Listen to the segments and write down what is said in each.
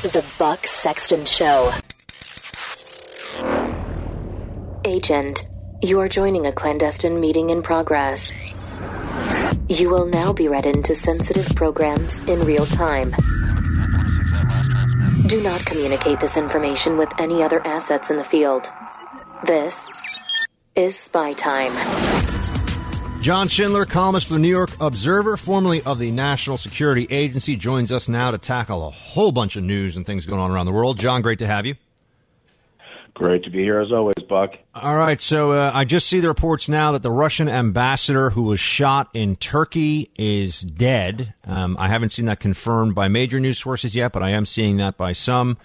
The Buck Sexton Show. Agent, you are joining a clandestine meeting in progress. You will now be read into sensitive programs in real time. Do not communicate this information with any other assets in the field. This is spy time. John Schindler, columnist for the New York Observer, formerly of the National Security Agency, joins us now to tackle a whole bunch of news and things going on around the world. John, great to have you. Great to be here as always, Buck. All right, so uh, I just see the reports now that the Russian ambassador who was shot in Turkey is dead. Um, I haven't seen that confirmed by major news sources yet, but I am seeing that by some.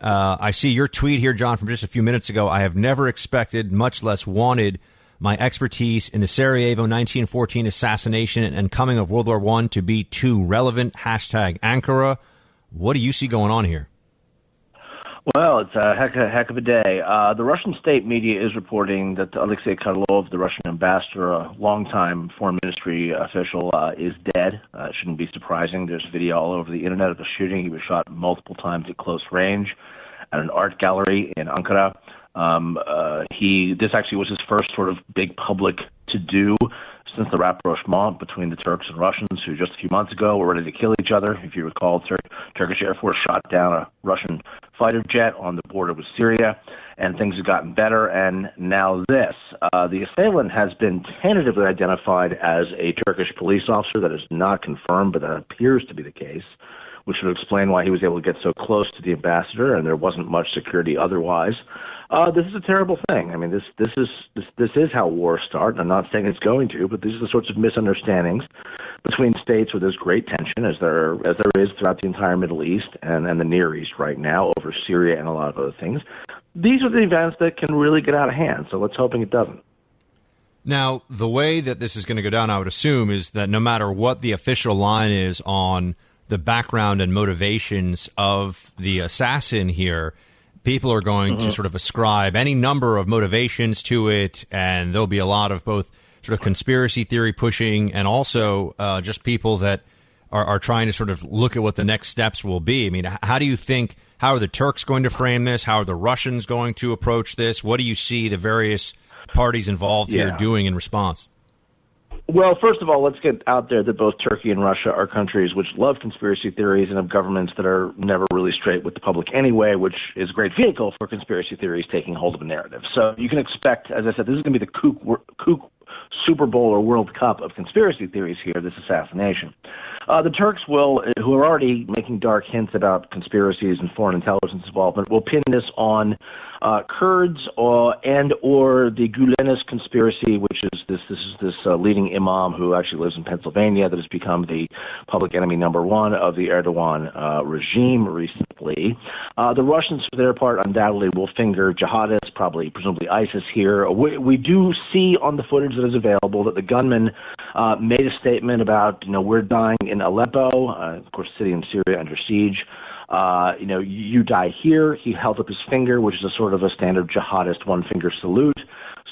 Uh, I see your tweet here, John, from just a few minutes ago. I have never expected, much less wanted, my expertise in the Sarajevo 1914 assassination and coming of World War I to be too relevant. Hashtag Ankara. What do you see going on here? Well, it's a heck, a heck of a day. Uh, the Russian state media is reporting that Alexei Karlov, the Russian ambassador, a longtime foreign ministry official, uh, is dead. Uh, it shouldn't be surprising. There's video all over the internet of the shooting. He was shot multiple times at close range at an art gallery in Ankara. Um, uh, he this actually was his first sort of big public to do since the rapprochement between the Turks and Russians, who just a few months ago were ready to kill each other. If you recall, Tur- Turkish Air Force shot down a Russian fighter jet on the border with Syria, and things have gotten better. And now this, uh, the assailant has been tentatively identified as a Turkish police officer. That is not confirmed, but that appears to be the case which would explain why he was able to get so close to the ambassador and there wasn't much security otherwise. Uh, this is a terrible thing. I mean, this this is this this is how wars start. I'm not saying it's going to, but these are the sorts of misunderstandings between states where there's great tension, as there as there is throughout the entire Middle East and and the Near East right now over Syria and a lot of other things. These are the events that can really get out of hand. So let's hoping it doesn't. Now, the way that this is going to go down, I would assume, is that no matter what the official line is on the background and motivations of the assassin here people are going mm-hmm. to sort of ascribe any number of motivations to it, and there'll be a lot of both sort of conspiracy theory pushing and also uh, just people that are, are, trying to sort of look at what the next steps will be. I mean, how do you think? How are the Turks going to frame this? How are the Russians going to approach this? What do you see the various parties involved yeah. here doing in response? Well, first of all, let's get out there that both Turkey and Russia are countries which love conspiracy theories and have governments that are never really straight with the public anyway, which is a great vehicle for conspiracy theories taking hold of a narrative. So you can expect, as I said, this is going to be the kook, kook Super Bowl or World Cup of conspiracy theories here, this assassination. Uh, the Turks will, who are already making dark hints about conspiracies and foreign intelligence involvement, will pin this on uh, Kurds or and or the Gulenist conspiracy, which is this this is this uh, leading imam who actually lives in Pennsylvania that has become the public enemy number one of the Erdogan uh, regime recently. Uh, the Russians, for their part, undoubtedly will finger jihadists, probably presumably ISIS here. We, we do see on the footage that is available that the gunman uh, made a statement about you know we're dying in Aleppo, uh, of course, city in Syria under siege uh, you know, you die here. He held up his finger, which is a sort of a standard jihadist one finger salute.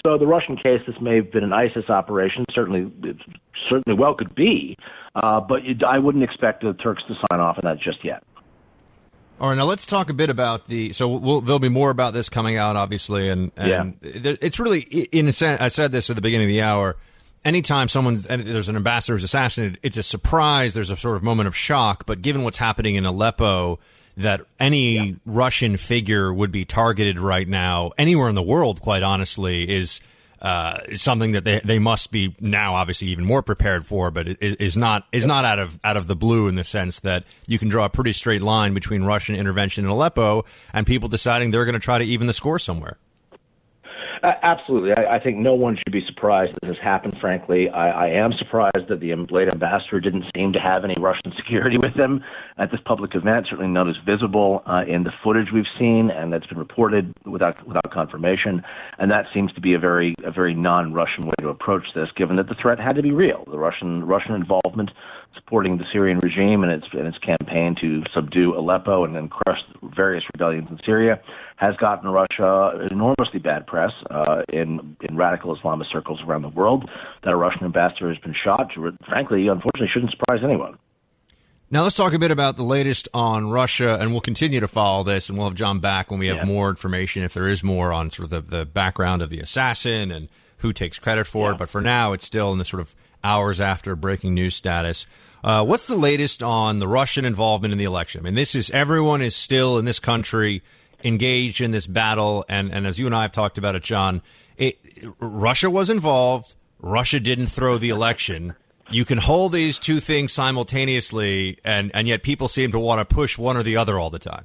So the Russian case, this may have been an ISIS operation. Certainly, it certainly well could be, uh, but it, I wouldn't expect the Turks to sign off on that just yet. All right, now let's talk a bit about the. So we'll, there'll be more about this coming out, obviously, and, and yeah. it's really in a sense. I said this at the beginning of the hour. Anytime someone's there's an ambassador who's assassinated, it's a surprise. There's a sort of moment of shock. But given what's happening in Aleppo, that any yeah. Russian figure would be targeted right now anywhere in the world, quite honestly, is uh, something that they, they must be now obviously even more prepared for, but it is not is not out of out of the blue in the sense that you can draw a pretty straight line between Russian intervention in Aleppo and people deciding they're going to try to even the score somewhere. Absolutely. I, I think no one should be surprised that this happened, frankly. I, I am surprised that the late ambassador didn't seem to have any Russian security with him at this public event, certainly not as visible uh, in the footage we've seen and that's been reported without, without confirmation. And that seems to be a very, a very non Russian way to approach this, given that the threat had to be real. The Russian, Russian involvement supporting the Syrian regime and its, and its campaign to subdue Aleppo and then crush various rebellions in Syria has gotten Russia enormously bad press uh, in in radical Islamist circles around the world. That a Russian ambassador has been shot, frankly, unfortunately, shouldn't surprise anyone. Now let's talk a bit about the latest on Russia, and we'll continue to follow this, and we'll have John back when we have yeah. more information, if there is more, on sort of the, the background of the assassin and who takes credit for yeah. it. But for now, it's still in the sort of hours after breaking news status. Uh, what's the latest on the Russian involvement in the election? I mean, this is everyone is still in this country engaged in this battle, and, and as you and I have talked about it, John, it, Russia was involved. Russia didn't throw the election. You can hold these two things simultaneously, and, and yet people seem to want to push one or the other all the time.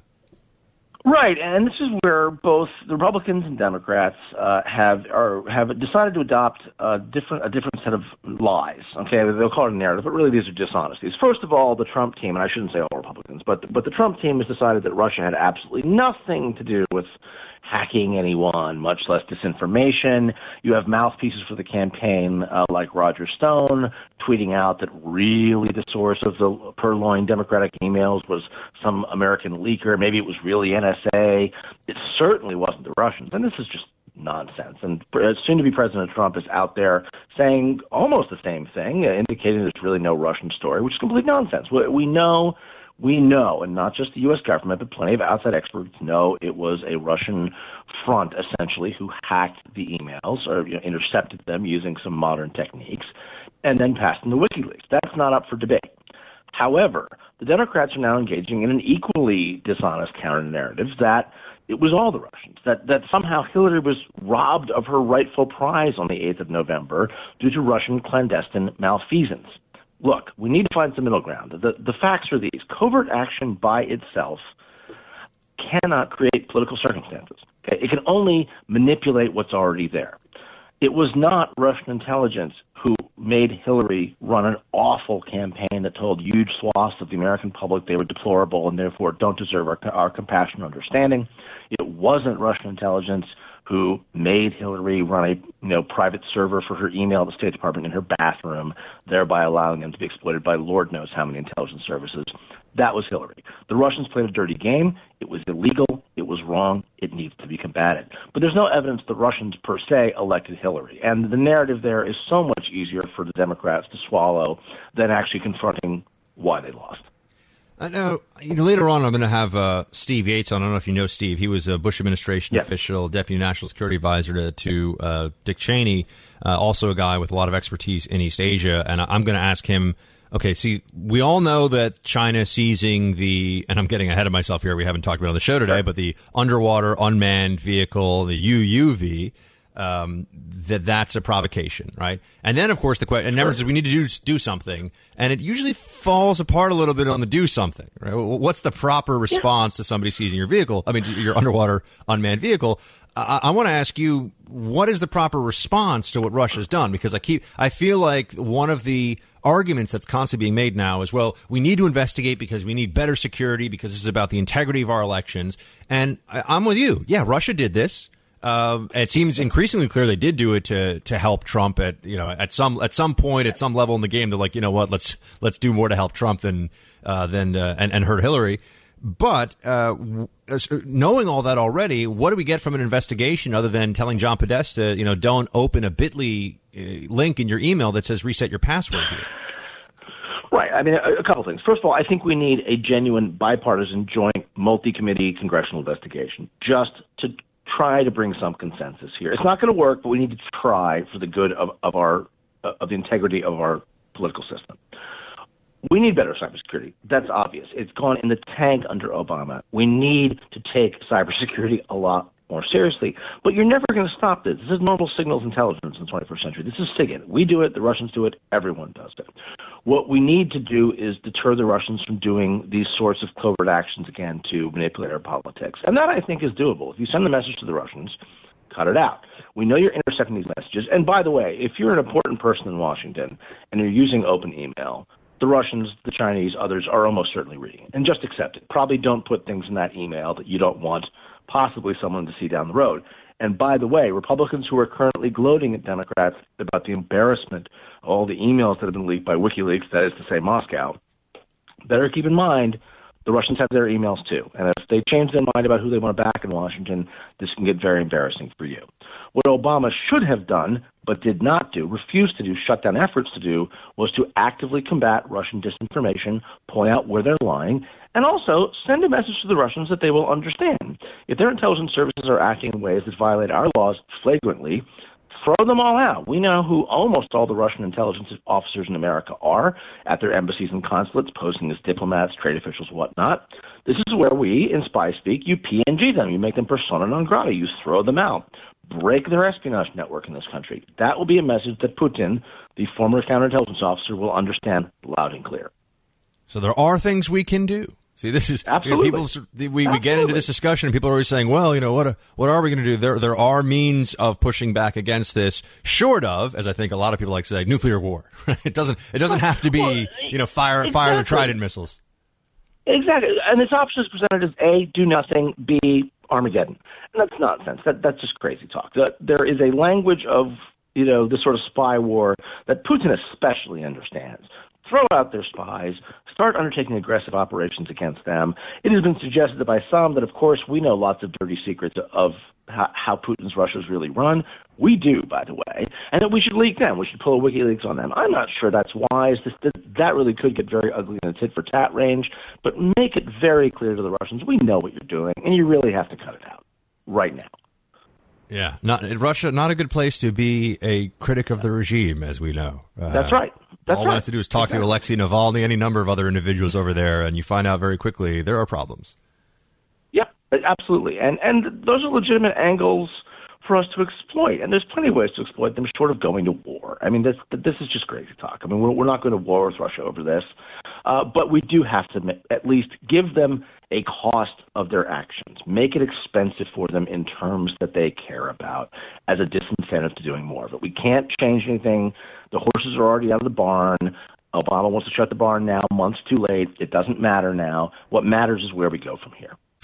Right, and this is where both the Republicans and Democrats uh, have are have decided to adopt a different a different set of lies. Okay, they'll call it a narrative, but really these are dishonesties. First of all, the Trump team, and I shouldn't say all Republicans, but but the Trump team has decided that Russia had absolutely nothing to do with hacking anyone, much less disinformation. You have mouthpieces for the campaign uh, like Roger Stone tweeting out that really the source of the purloined Democratic emails was some American leaker. Maybe it was really NSA. It certainly wasn't the Russians. And this is just nonsense. And soon to be President Trump is out there saying almost the same thing, indicating there's really no Russian story, which is complete nonsense. We know we know, and not just the U.S. government, but plenty of outside experts know it was a Russian front, essentially, who hacked the emails or you know, intercepted them using some modern techniques and then passed them to WikiLeaks. That's not up for debate. However, the Democrats are now engaging in an equally dishonest counter narrative that it was all the Russians, that, that somehow Hillary was robbed of her rightful prize on the 8th of November due to Russian clandestine malfeasance look, we need to find some middle ground. The, the facts are these covert action by itself cannot create political circumstances. Okay? It can only manipulate what's already there. It was not Russian intelligence who made Hillary run an awful campaign that told huge swaths of the American public they were deplorable and therefore don't deserve our, our compassion and understanding. It wasn't Russian intelligence who made Hillary run a you know private server for her email at the State Department in her bathroom, thereby allowing them to be exploited by Lord knows how many intelligence services. That was Hillary. The Russians played a dirty game. It was illegal. It was wrong. It needs to be combated. But there's no evidence the Russians per se elected Hillary. And the narrative there is so much easier for the Democrats to swallow than actually confronting why they lost. I know later on I'm going to have uh, Steve Yates on. I don't know if you know Steve. He was a Bush administration official, deputy national security advisor to, to uh, Dick Cheney, uh, also a guy with a lot of expertise in East Asia. And I'm going to ask him. Okay, see, we all know that China seizing the, and I'm getting ahead of myself here. We haven't talked about on the show today, but the underwater unmanned vehicle, the UUV um, that that's a provocation, right? And then, of course, the question, and says we need to do do something, and it usually falls apart a little bit on the do something, right? What's the proper response yeah. to somebody seizing your vehicle? I mean, your underwater unmanned vehicle. I, I want to ask you, what is the proper response to what Russia's done? Because I keep, I feel like one of the arguments that's constantly being made now is, well, we need to investigate because we need better security because this is about the integrity of our elections. And I, I'm with you. Yeah, Russia did this. Uh, it seems increasingly clear they did do it to to help Trump at you know at some at some point at some level in the game they're like you know what let's let's do more to help Trump than uh, than uh, and, and hurt Hillary. But uh, knowing all that already, what do we get from an investigation other than telling John Podesta, you know, don't open a Bitly uh, link in your email that says reset your password here? Right. I mean, a, a couple things. First of all, I think we need a genuine bipartisan joint multi-committee congressional investigation just to try to bring some consensus here. It's not going to work, but we need to try for the good of, of our of the integrity of our political system. We need better cybersecurity. That's obvious. It's gone in the tank under Obama. We need to take cybersecurity a lot more seriously. But you're never going to stop this. This is normal signals intelligence in the 21st century. This is SIGINT. We do it, the Russians do it, everyone does it. What we need to do is deter the Russians from doing these sorts of covert actions again to manipulate our politics. And that, I think, is doable. If you send the message to the Russians, cut it out. We know you're intercepting these messages. And by the way, if you're an important person in Washington and you're using open email, the Russians, the Chinese, others are almost certainly reading it. And just accept it. Probably don't put things in that email that you don't want possibly someone to see down the road. And by the way, Republicans who are currently gloating at Democrats about the embarrassment all the emails that have been leaked by WikiLeaks, that is to say Moscow, better keep in mind the Russians have their emails too. And if they change their mind about who they want to back in Washington, this can get very embarrassing for you. What Obama should have done, but did not do, refused to do, shut down efforts to do, was to actively combat Russian disinformation, point out where they're lying, and also send a message to the Russians that they will understand. If their intelligence services are acting in ways that violate our laws flagrantly, throw them all out. We know who almost all the Russian intelligence officers in America are at their embassies and consulates, posing as diplomats, trade officials, whatnot. This is where we, in spy speak, you PNG them. You make them persona non grata. You throw them out. Break their espionage network in this country. That will be a message that Putin, the former counterintelligence officer, will understand loud and clear. So there are things we can do. See, this is Absolutely. You know, people. We, we get into this discussion, and people are always saying, "Well, you know, what what are we going to do?" There there are means of pushing back against this, short of, as I think a lot of people like to say, nuclear war. it doesn't it doesn't have to be Well, you know fire exactly. fire the Trident missiles. Exactly. And this option is presented as A, do nothing, B, Armageddon. And that's nonsense. That that's just crazy talk. That there is a language of you know this sort of spy war that Putin especially understands. Throw out their spies, start undertaking aggressive operations against them. It has been suggested by some that, of course, we know lots of dirty secrets of how, how Putin's Russia's really run. We do, by the way, and that we should leak them. We should pull a WikiLeaks on them. I'm not sure that's wise. This, that, that really could get very ugly in the tit for tat range. But make it very clear to the Russians: we know what you're doing, and you really have to cut it out right now. Yeah, not Russia. Not a good place to be a critic of the regime, as we know. Uh, That's right. That's all right. one has to do is talk to Alexei Navalny, any number of other individuals over there, and you find out very quickly there are problems. Absolutely. And and those are legitimate angles for us to exploit. And there's plenty of ways to exploit them short of going to war. I mean, this this is just crazy talk. I mean, we're, we're not going to war with Russia over this. Uh, but we do have to at least give them a cost of their actions, make it expensive for them in terms that they care about as a disincentive to doing more it. We can't change anything. The horses are already out of the barn. Obama wants to shut the barn now, months too late. It doesn't matter now. What matters is where we go from here.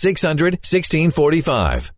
600 1645.